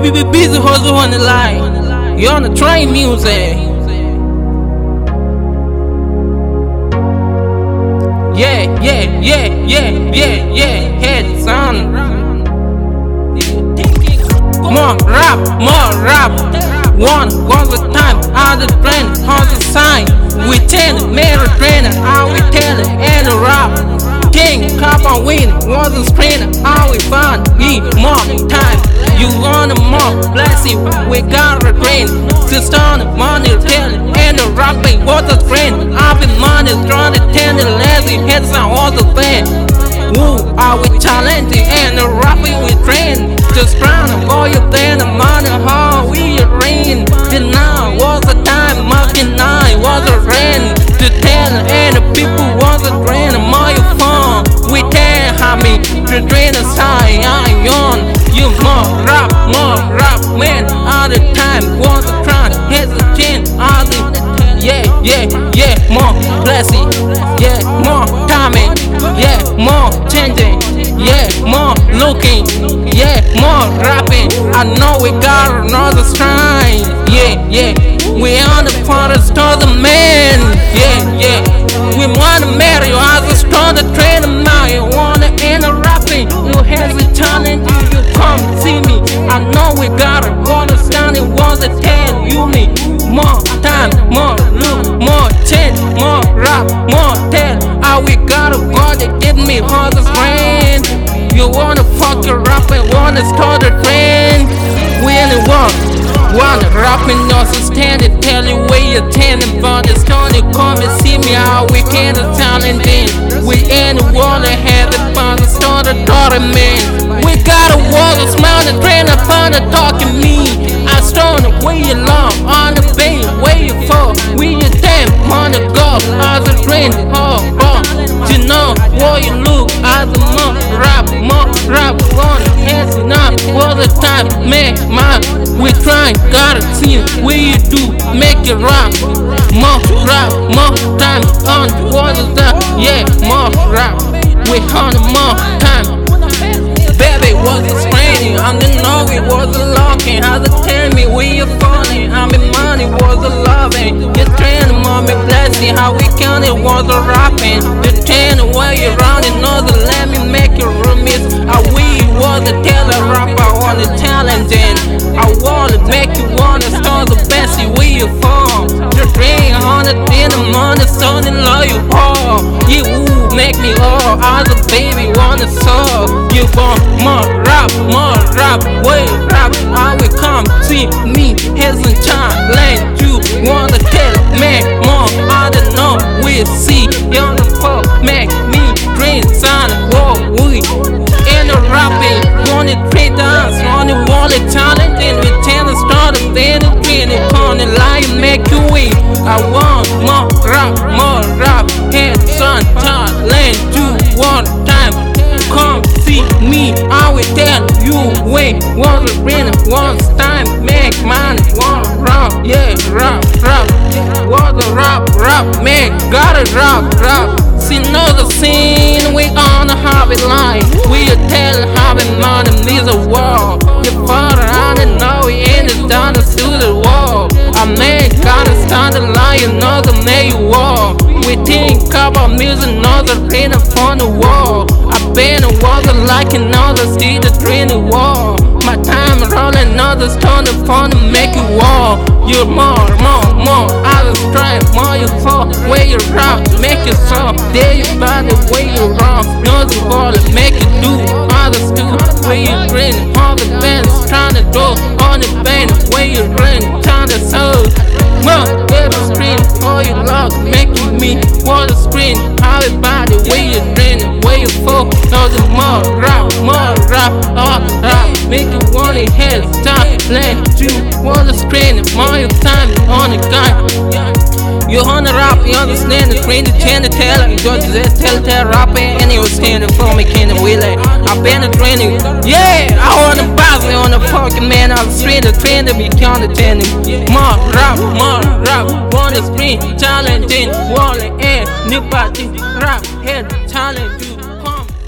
be, be, be busy hustle on the line. You on the train music. Yeah, yeah, yeah, yeah, yeah, yeah, head son. More rap, more rap. One was the time, other brand, the sign. We tell, marry trainer, how we tell it, and the rap. King, cop on win, was a sprinter, how we find, we got a train. Just on money, tell and the rapping was a friend. I've been money, trying to tell the lazy heads on all the band. Woo, are we challenging and the rapping we train? Just trying to boy you then the money, how we rain. The now was the time, marking nine was a rain. The tell and the people was a drain, more fun. We tell how me, the drain is All the time. Was a try, hesitate, all the yeah, yeah, yeah, more blessing, yeah, more timing, yeah, more changing, yeah, more looking, yeah, more rapping. I know we got another stride, yeah, yeah. We on the front of the man, yeah, yeah. We wanna marry you, me all friend. You wanna fuck your rap and wanna start a trend. We only want, wanna rapping us stand it, tell you where you're tending the stone. You come and see me how we can the talent then. We ain't wanna have it for the start of daughter man. We got a wall, a smile, and train upon the talking me. I stone you long on the bay, where you for? We your damn on the go, as a train, oh, oh. You know what you a more rap, more rap, on hands enough all the time, man, man. We try, gotta see where you do, make it rap. More rap, more time on the water, yeah, more rap. We on more time. Baby was a spraying, I didn't know it was a locking. How to tell me where you falling? How me money was a loving. You train mommy blessing, how we count it was a rapping. You train where you running, another let me make you remiss. How we was a teller rapper on the challenging. I wanna make you wanna start the best you from. The rain on the in the morning, starting love you all. You ooh, make me all, a baby wanna solve. You want more rap, more rap, way rap. I will come see me, here's a challenge. You start of on the line, make you win. I want more rap, more rap, head son, talent, you one time. Come see me, I will tell you wait. One rain, one time, make money, one rap, yeah, rap, rap. What the rap, rap, man, gotta rap, rap. See another scene, we on the hobby line. We are telling hobby money, needs a wall. Line, another may wall. We think about music, another paint upon the wall. I been a water like another see the the wall. My time rolling another stone upon to make it wall. You're more, more, more. Was trying more you fall. Where you rock, make it so. There you by the way you wrong. Know the ball make it do. Others do. Where you grin, all the bands trying to do on the band. Where you grin, trying to soul. Make you want to head, stop, land, you screen. More your time on the gun. You the rap, you understand the train, the chain, the tell? You don't just tell, tell rapping, eh? and you standing for me, can the wheel I've been a training, yeah, I boss me on the fucking man, I'm straight, the train to be counted, more rap, more rap, to screen, challenging, walling, and party, rap, head, challenge you.